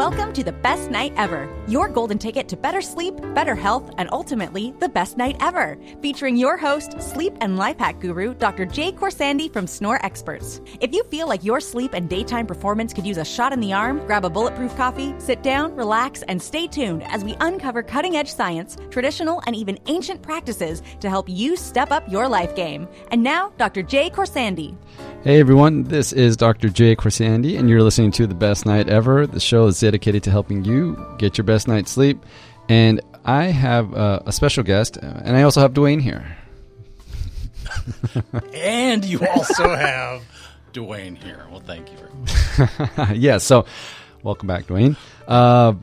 Welcome to the best night ever. Your golden ticket to better sleep, better health, and ultimately the best night ever. Featuring your host, sleep and life hack guru, Dr. Jay Khorsandi from Snore Experts. If you feel like your sleep and daytime performance could use a shot in the arm, grab a bulletproof coffee, sit down, relax, and stay tuned as we uncover cutting edge science, traditional, and even ancient practices to help you step up your life game. And now, Dr. Jay Khorsandi. Hey everyone, this is Dr. Jay Khorsandi, and you're listening to The Best Night Ever. The show is dedicated to helping you get your best night's sleep. And I have uh, a special guest, and I also have Dwayne here. and you also have Dwayne here. Well, thank you very much. yeah, so welcome back, Dwayne. Uh,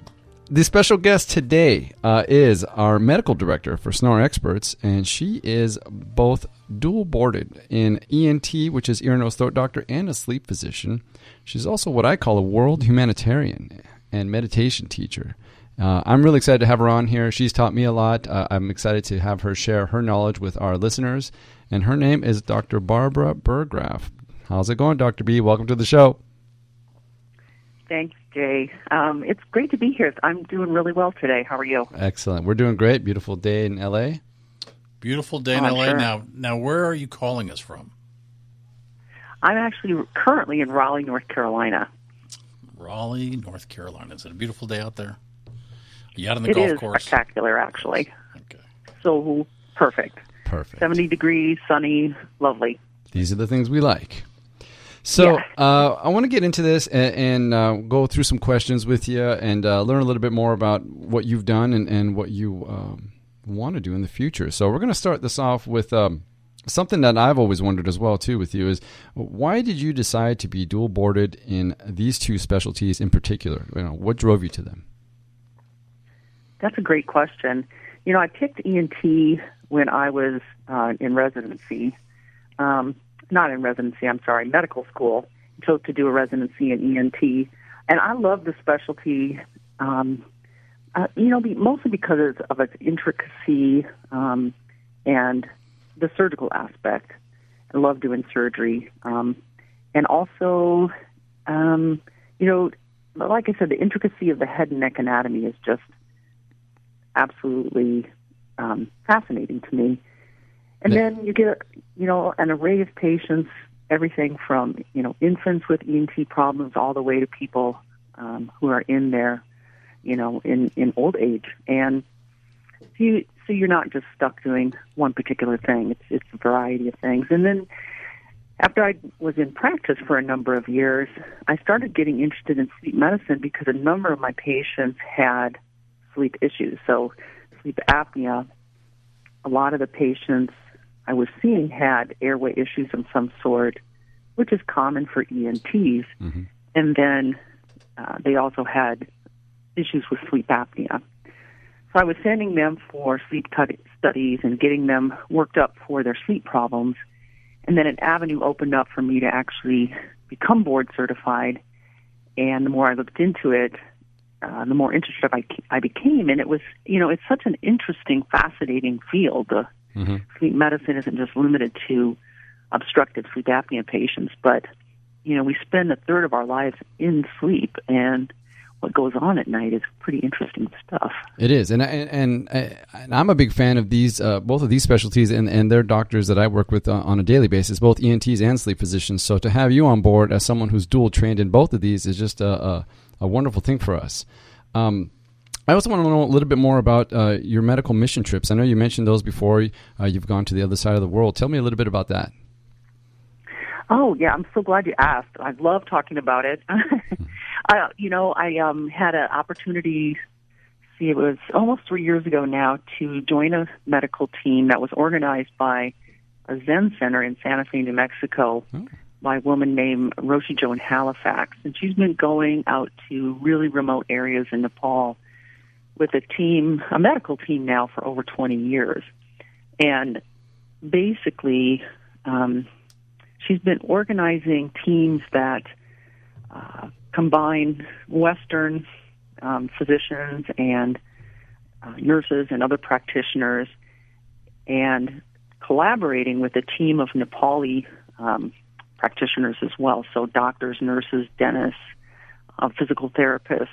the special guest today uh, is our medical director for Snore Experts, and she is both dual boarded in ENT, which is ear, nose, throat doctor, and a sleep physician. She's also what I call a world humanitarian and meditation teacher. Uh, I'm really excited to have her on here. She's taught me a lot. Uh, I'm excited to have her share her knowledge with our listeners. And her name is Dr. Barbara Burgraff. How's it going, Dr. B? Welcome to the show. Thanks, Jay. Um, it's great to be here. I'm doing really well today. How are you? Excellent. We're doing great. Beautiful day in LA. Beautiful day in oh, LA. Sure. Now, now, where are you calling us from? I'm actually currently in Raleigh, North Carolina. Raleigh, North Carolina. Is it a beautiful day out there? Are you out on the it golf is course? spectacular, actually. Okay. So perfect. Perfect. 70 degrees, sunny, lovely. These are the things we like. So yeah. uh, I want to get into this and, and uh, go through some questions with you and uh, learn a little bit more about what you've done and, and what you um, want to do in the future. So we're going to start this off with um, something that I've always wondered as well too with you is why did you decide to be dual boarded in these two specialties in particular? You know, what drove you to them? That's a great question. You know, I picked ENT when I was uh, in residency. Um, not in residency, I'm sorry, medical school. Chose to do a residency in ENT. And I love the specialty, um, uh, you know, mostly because of its intricacy um, and the surgical aspect. I love doing surgery. Um, and also, um, you know, like I said, the intricacy of the head and neck anatomy is just absolutely um, fascinating to me. And yeah. then you get, you know, an array of patients, everything from, you know, infants with ENT problems all the way to people um, who are in their, you know, in, in old age. And so, you, so you're not just stuck doing one particular thing. It's, it's a variety of things. And then after I was in practice for a number of years, I started getting interested in sleep medicine because a number of my patients had sleep issues. So sleep apnea, a lot of the patients I was seeing had airway issues of some sort, which is common for ENTs. Mm-hmm. And then uh, they also had issues with sleep apnea. So I was sending them for sleep studies and getting them worked up for their sleep problems. And then an avenue opened up for me to actually become board certified. And the more I looked into it, uh, the more interested I, I became. And it was, you know, it's such an interesting, fascinating field. The Mm-hmm. Sleep medicine isn't just limited to obstructive sleep apnea patients, but you know, we spend a third of our lives in sleep, and what goes on at night is pretty interesting stuff. It is, and and and, and I'm a big fan of these uh, both of these specialties and and their doctors that I work with uh, on a daily basis, both ENTs and sleep physicians. So to have you on board as someone who's dual trained in both of these is just a a, a wonderful thing for us. Um, I also want to know a little bit more about uh, your medical mission trips. I know you mentioned those before. Uh, you've gone to the other side of the world. Tell me a little bit about that. Oh yeah, I'm so glad you asked. I love talking about it. I, you know, I um, had an opportunity. See, it was almost three years ago now to join a medical team that was organized by a Zen center in Santa Fe, New Mexico, oh. by a woman named Roshi Joan Halifax, and she's been going out to really remote areas in Nepal with a team, a medical team now for over 20 years. And basically, um, she's been organizing teams that uh, combine Western um, physicians and uh, nurses and other practitioners and collaborating with a team of Nepali um, practitioners as well. So, doctors, nurses, dentists, uh, physical therapists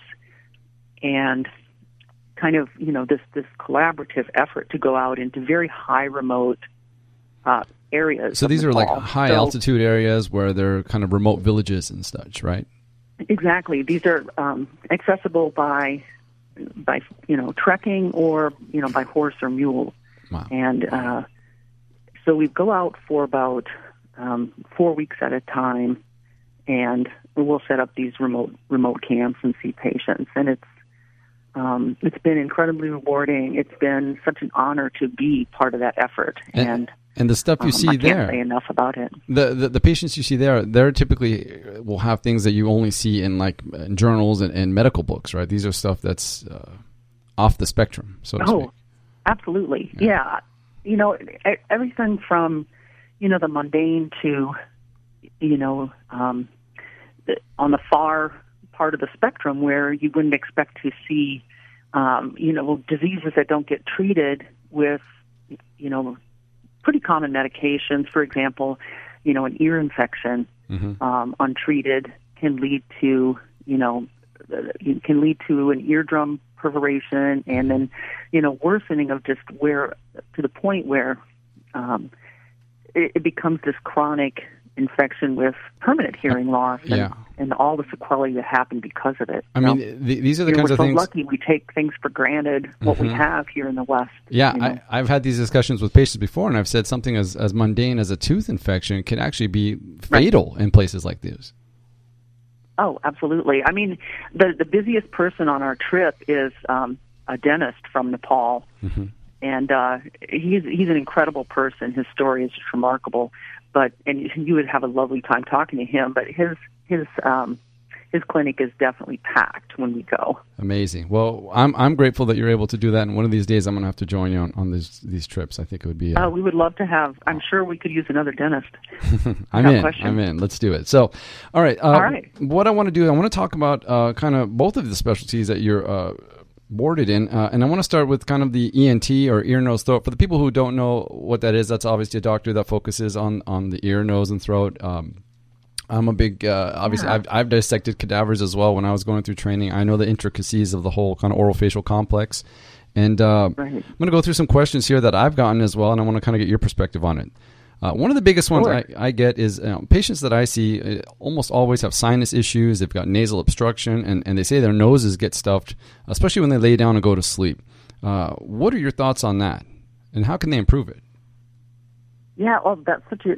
and kind of you know this this collaborative effort to go out into very high remote uh, areas. So these are like high So- altitude areas where they're kind of remote villages and such, right? Exactly. These are um, accessible by by you know trekking or you know by horse or mule. Wow. And uh, so we go out for about um, four weeks at a time, and we'll set up these remote remote camps and see patients. And it's um, it's been incredibly rewarding. It's been such an honor to be part of that effort. And- And, And the stuff you um, see I there, enough about it. the, the the patients you see there, they're typically will have things that you only see in like in journals and, and medical books, right? These are stuff that's uh, off the spectrum, so to Oh, speak. absolutely. Yeah. You know, everything from, you know, the mundane to, you know, um, the, on the far part of the spectrum where you wouldn't expect to see, um, you know, diseases that don't get treated with, you know, pretty common medications. For example, you know, an ear infection Mhm. um, untreated can lead to, you know, uh, can lead to an eardrum perforation and then, you know, worsening of just where to the point where um, it, it becomes this chronic infection with permanent hearing loss and, Yeah. and all the sequelae that happen because of it. I you mean, know? th- these are the kinds we're of so things. lucky we take things for granted what we have here in the West. Yeah, you know. I, I've had these discussions with patients before, and I've said something as, as mundane as a tooth infection can actually be fatal in places like these. Oh, absolutely. I mean, the the busiest person on our trip is um, a dentist from Nepal, and uh, he's he's an incredible person. His story is just remarkable. But and you would have a lovely time talking to him. But his his um, his clinic is definitely packed when we go. Amazing. Well, I'm I'm grateful that you're able to do that, and one of these days I'm going to have to join you on, on these these trips. I think it would be. Uh, Uh, we would love to have. I'm sure we could use another dentist. I'm in. question. I'm in. Let's do it. So, all right. Uh, All right. What I want to do, I want to talk about uh, kind of both of the specialties that you're uh, boarded in, uh, and I want to start with kind of the ENT or ear, nose, throat. For the people who don't know what that is, that's obviously a doctor that focuses on on the ear, nose, and throat. Um, I'm a big, uh, obviously, I've, I've dissected cadavers as well when I was going through training. I know the intricacies of the whole kind of oral facial complex. And uh, Right. I'm going to go through some questions here that I've gotten as well, and I want to kind of get your perspective on it. Uh, one of the biggest ones Sure. I, I get is uh, patients that I see uh, almost always have sinus issues. They've got nasal obstruction, and, and they say their noses get stuffed, especially when they lay down and go to sleep. Uh, what are your thoughts on that, and how can they improve it? Yeah, well, that's such a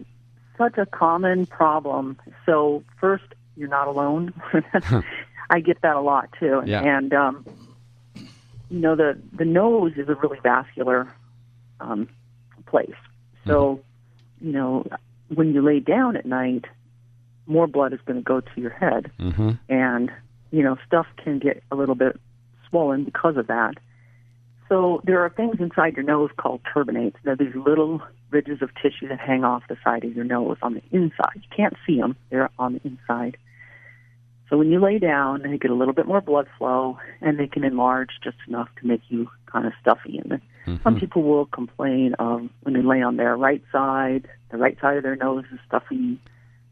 such a common problem. So first, you're not alone. I get that a lot too. Yeah. And um, you know, the the nose is a really vascular um, place. So, you know, when you lay down at night, more blood is going to go to your head, Mm-hmm. and you know, stuff can get a little bit swollen because of that. So there are things inside your nose called turbinates. They're these little ridges of tissue that hang off the side of your nose on the inside. You can't see them; they're on the inside. So when you lay down, they get a little bit more blood flow, and they can enlarge just enough to make you kind of stuffy. And mm-hmm. some people will complain of when they lay on their right side, the right side of their nose is stuffy,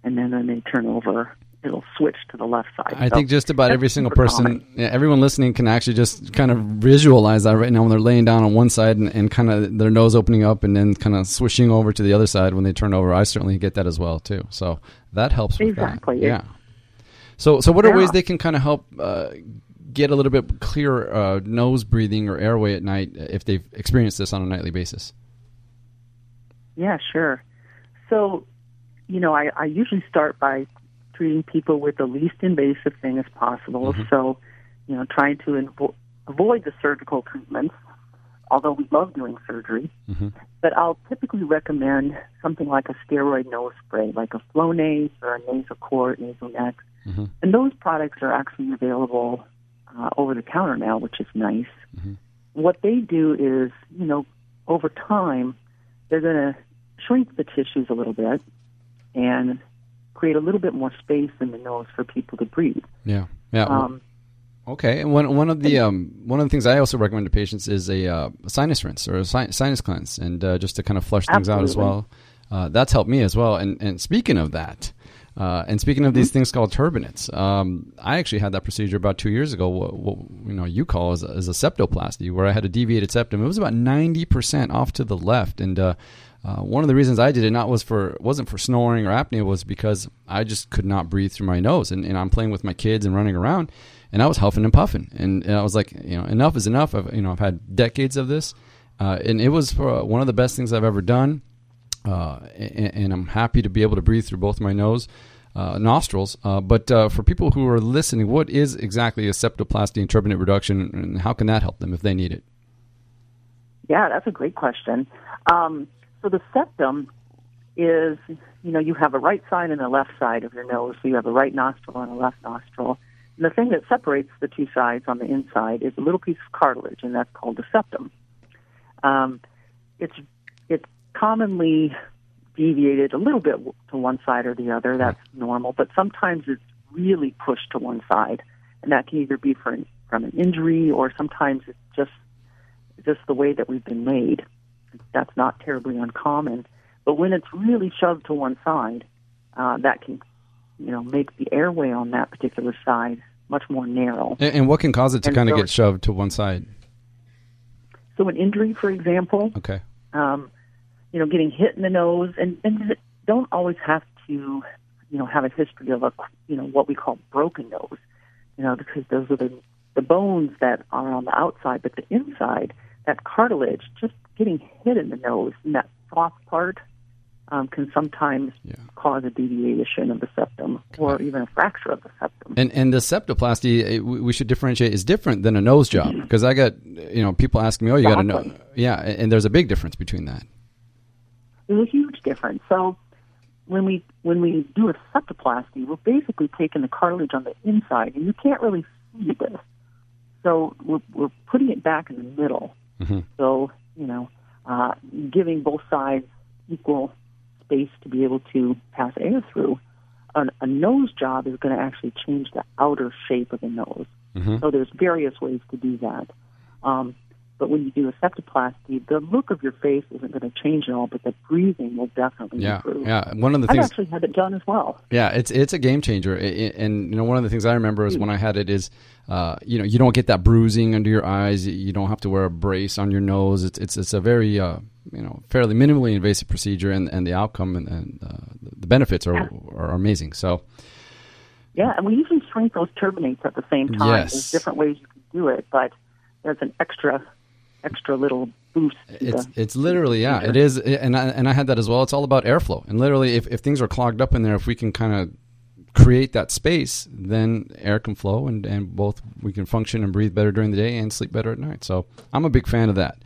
and then when they turn over, it'll switch to the left side. I So think just about every single person, yeah, everyone listening can actually just kind of visualize that right now when they're laying down on one side and, and kind of their nose opening up and then kind of swishing over to the other side when they turn over. I certainly get that as well too. So that helps with Exactly. that. Yeah. So, so what are Yeah. ways they can kind of help uh, get a little bit clearer uh, nose breathing or airway at night if they've experienced this on a nightly basis? Yeah, sure. So, you know, I, I usually start by treating people with the least invasive thing as possible. So, you know, trying to invo- avoid the surgical treatments, although we love doing surgery. But I'll typically recommend something like a steroid nose spray, like a Flonase or a Nasal Core, Nasal Nasacort, Nasonex. And those products are actually available uh, over the counter now, which is nice. What they do is, you know, over time, they're going to shrink the tissues a little bit and create a little bit more space in the nose for people to breathe. Yeah. Yeah. Um, Okay, and one one of the um, one of the things I also recommend to patients is a uh, sinus rinse or a si- sinus cleanse, and uh, just to kind of flush things out as well. Uh, that's helped me as well. And and speaking of that, Uh, and speaking of these things called turbinates, um, I actually had that procedure about two years ago. What, what you know you call as a, as a septoplasty, where I had a deviated septum. It was about ninety percent off to the left, and uh, uh, one of the reasons I did it not was for wasn't for snoring or apnea was because I just could not breathe through my nose, and, and I'm playing with my kids and running around, and I was huffing and puffing, and, and I was like, you know, enough is enough. I've you know I've had decades of this, uh, and it was for one of the best things I've ever done, uh, and, and, I'm happy to be able to breathe through both my nose. Uh, nostrils, uh, but uh, for people who are listening, what is exactly a septoplasty and turbinate reduction, and how can that help them if they need it? Yeah, that's a great question. Um, so the septum is, you know, you have a right side and a left side of your nose. So you have a right nostril and a left nostril. And the thing that separates the two sides on the inside is a little piece of cartilage, and that's called the septum. Um, it's it's commonly deviated a little bit to one side or the other. That's normal, but sometimes it's really pushed to one side, and that can either be for, from an injury or sometimes it's just just the way that we've been made. That's not terribly uncommon, but when it's really shoved to one side, uh, that can you know make the airway on that particular side much more narrow. And, and what can cause it to kind of get shoved to one side? So an injury, for example. Okay. Um, you know, getting hit in the nose, and, and don't always have to, you know, have a history of a, you know, what we call broken nose, you know, because those are the the bones that are on the outside, but the inside, that cartilage, just getting hit in the nose, and that soft part um, can sometimes yeah. cause a deviation of the septum or even a fracture of the septum. And and the septoplasty, eh, we should differentiate, is different than a nose job because I got you know people asking me, oh, you exactly. got a nose, yeah, and there's a big difference between that. There's a huge difference. So when we when we do a septoplasty, we're basically taking the cartilage on the inside, and you can't really see this. So we're, we're putting it back in the middle. Mm-hmm. So you know, uh, giving both sides equal space to be able to pass air through. An, a nose job is going to actually change the outer shape of the nose. Mm-hmm. So there's various ways to do that. Um, but when you do a septoplasty, the look of your face isn't going to change at all, but the breathing will definitely yeah, improve. Yeah, one of the things I've actually had it done as well. Yeah, it's it's a game changer, and you know one of the things I remember is when I had it is, uh, you know, you don't get that bruising under your eyes. You don't have to wear a brace on your nose. It's it's it's a very uh, you know fairly minimally invasive procedure, and, and the outcome and, and uh, the benefits are yeah. are amazing. So. Yeah, and we even shrink those turbinates at the same time. Yes. There's different ways you can do it, but there's an extra extra little boost. It's it's literally yeah, it is, and I, and I had that as well. It's all about airflow, and literally, if if things are clogged up in there, if we can kind of create that space, then air can flow, and and both we can function and breathe better during the day and sleep better at night. So I'm a big fan of that.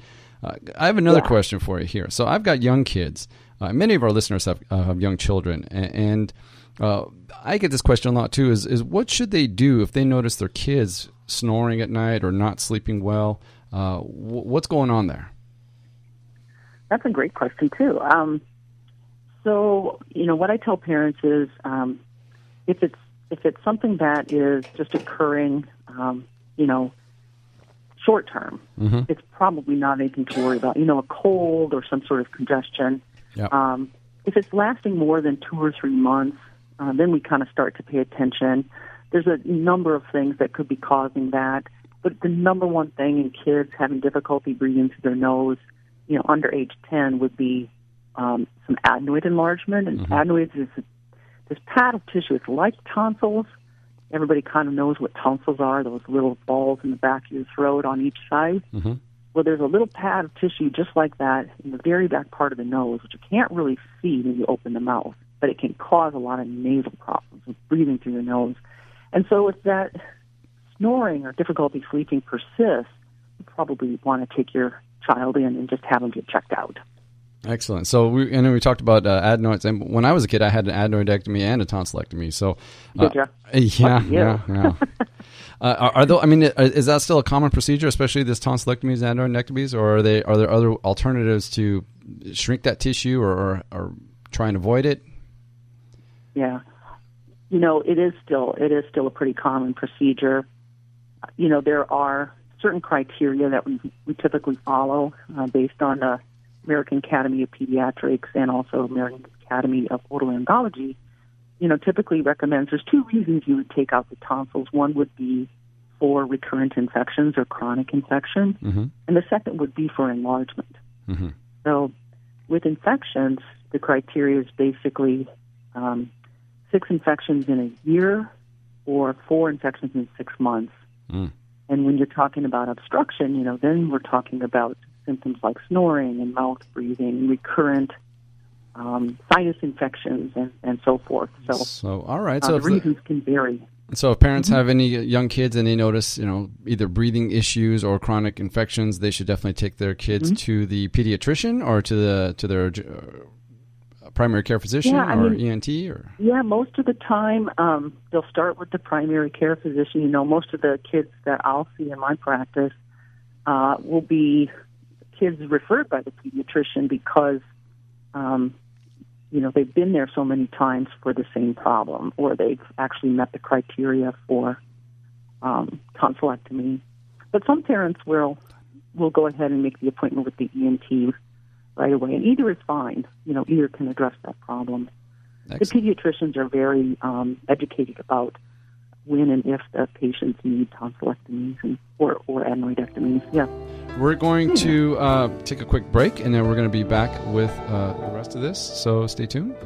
Uh, I have another yeah. question for you here. So I've got young kids. Uh, many of our listeners have, uh, have young children, and, and uh, I get this question a lot too. Is is what should they do if they notice their kids snoring at night or not sleeping well? Uh, what's going on there? That's a great question too. Um, so you know what I tell parents is um, if it's if it's something that is just occurring, um, you know, short term, mm-hmm. it's probably not anything to worry about. You know, a cold or some sort of congestion. Yep. Um, if it's lasting more than two or three months, uh, then we kind of start to pay attention. There's a number of things that could be causing that. But the number one thing in kids having difficulty breathing through their nose, you know, under age 10 would be um, some adenoid enlargement. And mm-hmm. adenoids is this pad of tissue. It's like tonsils. Everybody kind of knows what tonsils are, those little balls in the back of your throat on each side. Mm-hmm. Well, there's a little pad of tissue just like that in the very back part of the nose, which you can't really see when you open the mouth, but it can cause a lot of nasal problems with breathing through your nose. And so if that snoring or difficulty sleeping persists, you probably want to take your child in and just have them get checked out. Excellent. So we and then we talked about uh, adenoids. And when I was a kid, I had an adenoidectomy and a tonsillectomy. So uh, Did you? Yeah, yeah, yeah. uh, are, are those, I mean, uh, is that still a common procedure, especially this tonsillectomies and adenoidectomies, or are they are there other alternatives to shrink that tissue or, or, or try and avoid it? Yeah, you know, it is still it is still a pretty common procedure you know, there are certain criteria that we, we typically follow uh, based on the American Academy of Pediatrics and also American Academy of Otolaryngology you know, typically recommends there's two reasons you would take out the tonsils. One would be for recurrent infections or chronic infections, Mm-hmm. and the second would be for enlargement. Mm-hmm. So, with infections, the criteria is basically um, six infections in a year or four infections in six months. Mm. And when you're talking about obstruction, you know, then we're talking about symptoms like snoring and mouth breathing, recurrent um, sinus infections, and, and so forth. So, So, all right. uh, So, the if the- reasons can vary. so if parents have any young kids and they notice, you know, either breathing issues or chronic infections, they should definitely take their kids to the pediatrician or to the to their uh, primary care physician Yeah, or mean- ENT or Yeah, most of the time um, they'll start with the primary care physician. You know, most of the kids that I'll see in my practice uh, will be kids referred by the pediatrician because, um, you know, they've been there so many times for the same problem, or they've actually met the criteria for um, tonsillectomy. But some parents will will go ahead and make the appointment with the ENT right away, and either is fine. You know, either can address that problem the pediatricians are very um, educated about when and if the patients need tonsillectomies and, or, or adenoidectomies. Yeah. We're going to uh, take a quick break and then we're going to be back with uh, the rest of this. So stay tuned.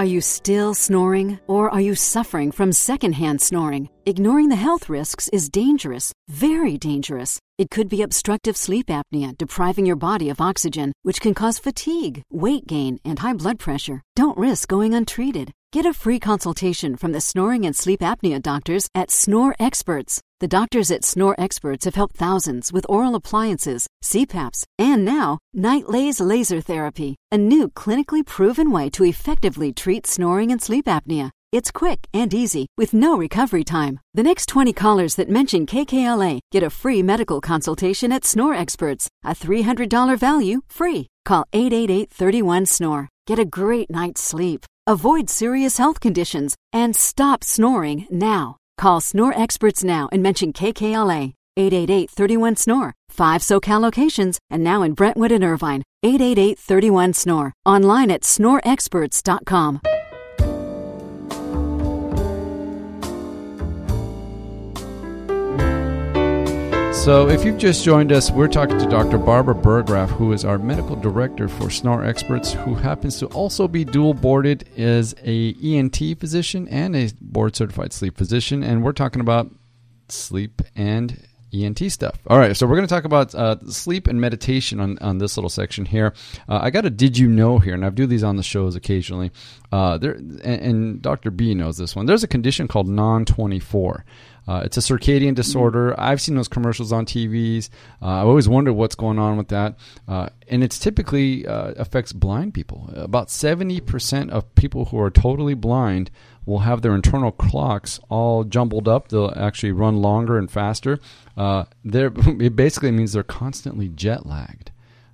Are you still snoring or are you suffering from secondhand snoring? Ignoring the health risks is dangerous, very dangerous. It could be obstructive sleep apnea, depriving your body of oxygen, which can cause fatigue, weight gain, and high blood pressure. Don't risk going untreated. Get a free consultation from the snoring and sleep apnea doctors at Snore Experts. The doctors at Snore Experts have helped thousands with oral appliances, CPAPs, and now NightLase Laser Therapy, a new clinically proven way to effectively treat snoring and sleep apnea. It's quick and easy with no recovery time. The next 20 callers that mention KKLA get a free medical consultation at Snore Experts, a $300 value free. Call 888-31-SNORE. Get a great night's sleep. Avoid serious health conditions and stop snoring now. Call Snore Experts now and mention KKLA. 888-31-SNORE. Five SoCal locations and now in Brentwood and Irvine. 888-31-SNORE. Online at snoreexperts.com. So, if you've just joined us, we're talking to Dr. Barbara Burgraff, who is our medical director for Snore Experts, who happens to also be dual boarded as a ENT physician and a board certified sleep physician. And we're talking about sleep and ENT stuff. All right, so we're going to talk about uh, sleep and meditation on, on this little section here. Uh, I got a did you know here, and I do these on the shows occasionally. Uh, there, and, and Dr. B knows this one. There's a condition called non 24. Uh, it's a circadian disorder. I've seen those commercials on TVs. Uh, I've always wondered what's going on with that. Uh, and it's typically uh, affects blind people. About 70% of people who are totally blind will have their internal clocks all jumbled up. They'll actually run longer and faster. Uh, it basically means they're constantly jet lagged.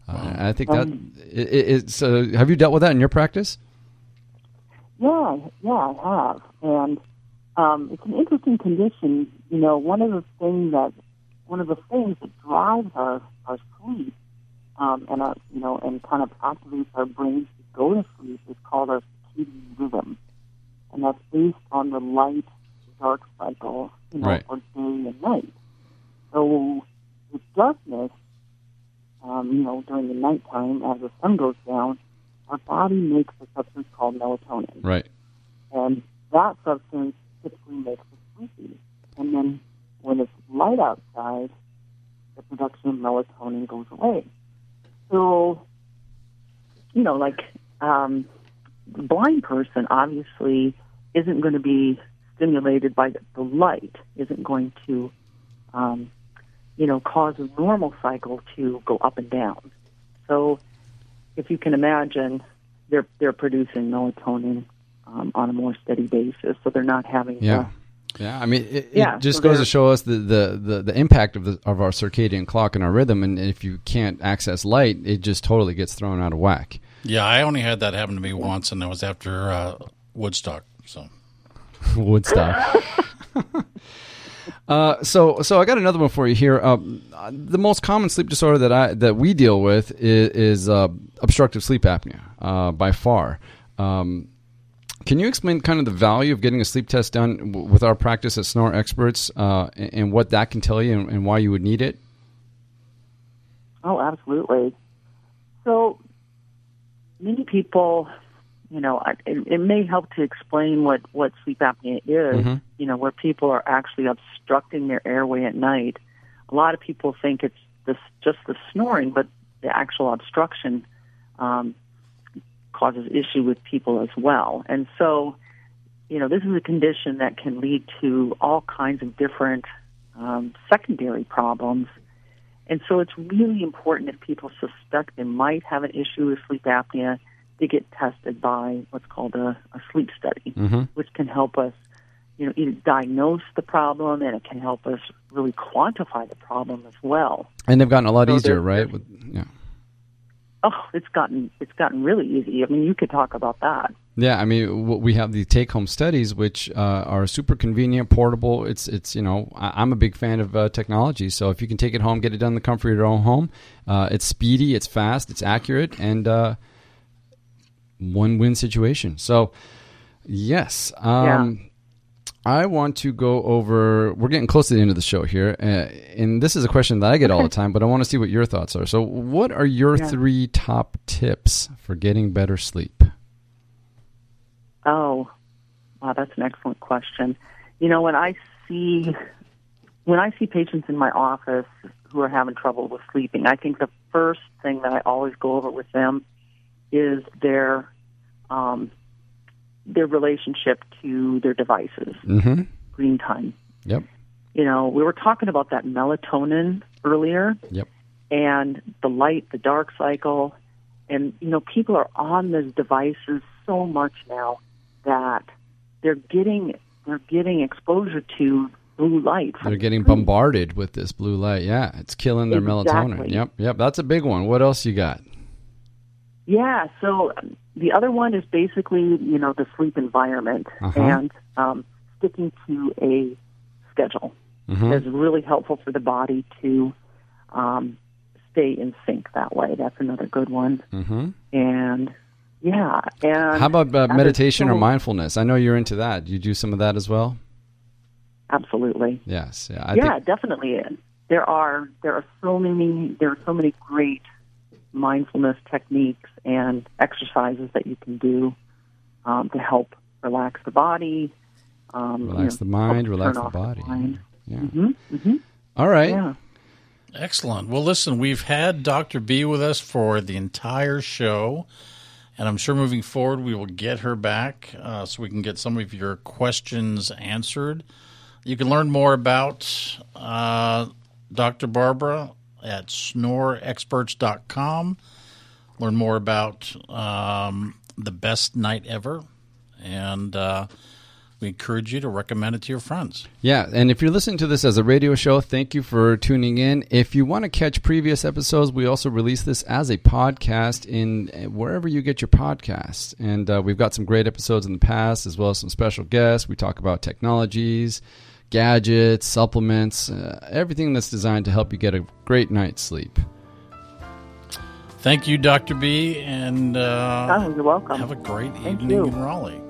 Uh, I think that it, it, it's. Have you dealt with that in your practice? Yeah, yeah, I have. And um, it's an interesting condition. You know, one of the things that one of the things that drives our, our sleep um, and our, you know, and kind of activates our brains to go to sleep is called our circadian rhythm, and that's based on the light dark cycle, you know, Right. or day and night. So with darkness, um, you know, during the nighttime as the sun goes down, our body makes a substance called melatonin. Right. And that substance typically makes us sleepy. And then when it's light outside, the production of melatonin goes away. So, you know, like um, the blind person obviously isn't going to be stimulated by the light, isn't going to, um, you know, cause a normal cycle to go up and down. So, if you can imagine, they're they're producing melatonin um, on a more steady basis, so they're not having Yeah. to Yeah, I mean, it, it Yeah, just so goes to show us the, the, the, the impact of the of our circadian clock and our rhythm, and if you can't access light, it just totally gets thrown out of whack. Yeah, I only had that happen to me once, and that was after uh, Woodstock. So Woodstock. Uh, so, so I got another one for you here. Um, the most common sleep disorder that I that we deal with is, is uh, obstructive sleep apnea uh, by far. Um, can you explain kind of the value of getting a sleep test done w- with our practice at Snore Experts uh, and, and what that can tell you and, and why you would need it? Oh, absolutely. So many people, you know, it, it may help to explain what, what sleep apnea is, Mhm. you know, where people are actually obstructing their airway at night. A lot of people think it's this, just the snoring, but the actual obstruction um, causes issue with people as well. And so, you know, this is a condition that can lead to all kinds of different um, secondary problems. And so it's really important if people suspect they might have an issue with sleep apnea to get tested by what's called a, a sleep study, Mm-hmm. which can help us, you know, either diagnose the problem and it can help us really quantify the problem as well. And they've gotten a lot So easier, right? With, yeah. Oh, it's gotten it's gotten really easy. I mean, you could talk about that. Yeah, I mean, we have the take-home studies, which uh, are super convenient, portable. It's, it's you know, I- I'm a big fan of uh, technology. So if you can take it home, get it done in the comfort of your own home, uh, it's speedy, it's fast, it's accurate, and uh, one-win situation. So, yes, um, I want to go over. We're getting close to the end of the show here, uh, and this is a question that I get all the time, but I want to see what your thoughts are. So, what are your Yeah. three top tips for getting better sleep? Oh, wow, that's an excellent question. You know, when I see when I see patients in my office who are having trouble with sleeping, I think the first thing that I always go over with them is their um, their relationship to their devices, Mm-hmm. screen time. Yep. You know, we were talking about that melatonin earlier Yep. and the light, the dark cycle. And, you know, people are on those devices so much now that they're getting they're getting exposure to blue light. They're getting bombarded with this blue light. Yeah, it's killing their melatonin. Yep, yep. That's a big one. What else you got? Yeah. So the other one is basically, you know, the sleep environment Uh-huh. and um, sticking to a schedule Mhm. is really helpful for the body to um, stay in sync that way. That's another good one. Mm-hmm. And yeah, and How about uh, meditation or mindfulness? I know you're into that. Do you do some of that as well? Absolutely. Yes. Yeah. I yeah, think, definitely. There are there are so many there are so many great mindfulness techniques and exercises that you can do um, to help relax the body, um, Relax you the mind, relax the off body. mind. Yeah. hmm hmm All right. Yeah. Excellent. Well, listen, we've had Dr. B with us for the entire show, and I'm sure moving forward we will get her back uh, so we can get some of your questions answered. You can learn more about uh, Dr. Barbara at snoreexperts.com. Learn more about um, the best night ever, and uh, we encourage you to recommend it to your friends. Yeah, and if you're listening to this as a radio show, thank you for tuning in. If you want to catch previous episodes, we also release this as a podcast in uh, wherever you get your podcasts. And uh, we've got some great episodes in the past, as well as some special guests. We talk about technologies, gadgets, supplements, uh, everything that's designed to help you get a great night's sleep. Thank you, Dr. B, and uh, Oh, you're welcome. have a great Thank evening you. in Raleigh.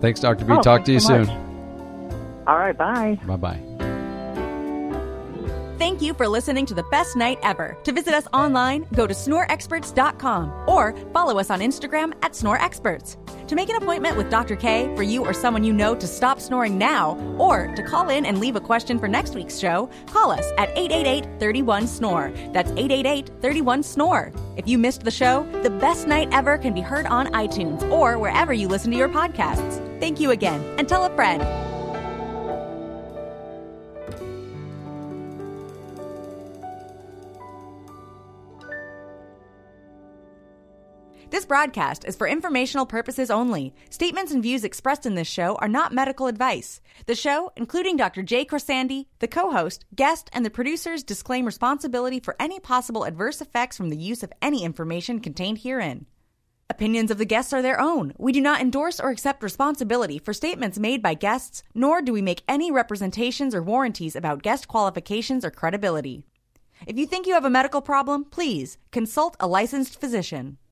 Thanks, Dr. B. Oh, Talk to you so soon. much. All right. Bye. Bye bye. Thank you for listening to the best night ever. To visit us online, go to snoreexperts.com or follow us on Instagram at snoreexperts. To make an appointment with Dr. K for you or someone you know to stop snoring now, or to call in and leave a question for next week's show, call us at 888-31-SNORE. That's 888-31-SNORE. If you missed the show, the best night ever can be heard on iTunes or wherever you listen to your podcasts. Thank you again, and tell a friend. This broadcast is for informational purposes only. Statements and views expressed in this show are not medical advice. The show, including Dr. Jay Khorsandi, the co-host, guest, and the producers disclaim responsibility for any possible adverse effects from the use of any information contained herein. Opinions of the guests are their own. We do not endorse or accept responsibility for statements made by guests, nor do we make any representations or warranties about guest qualifications or credibility. If you think you have a medical problem, please consult a licensed physician.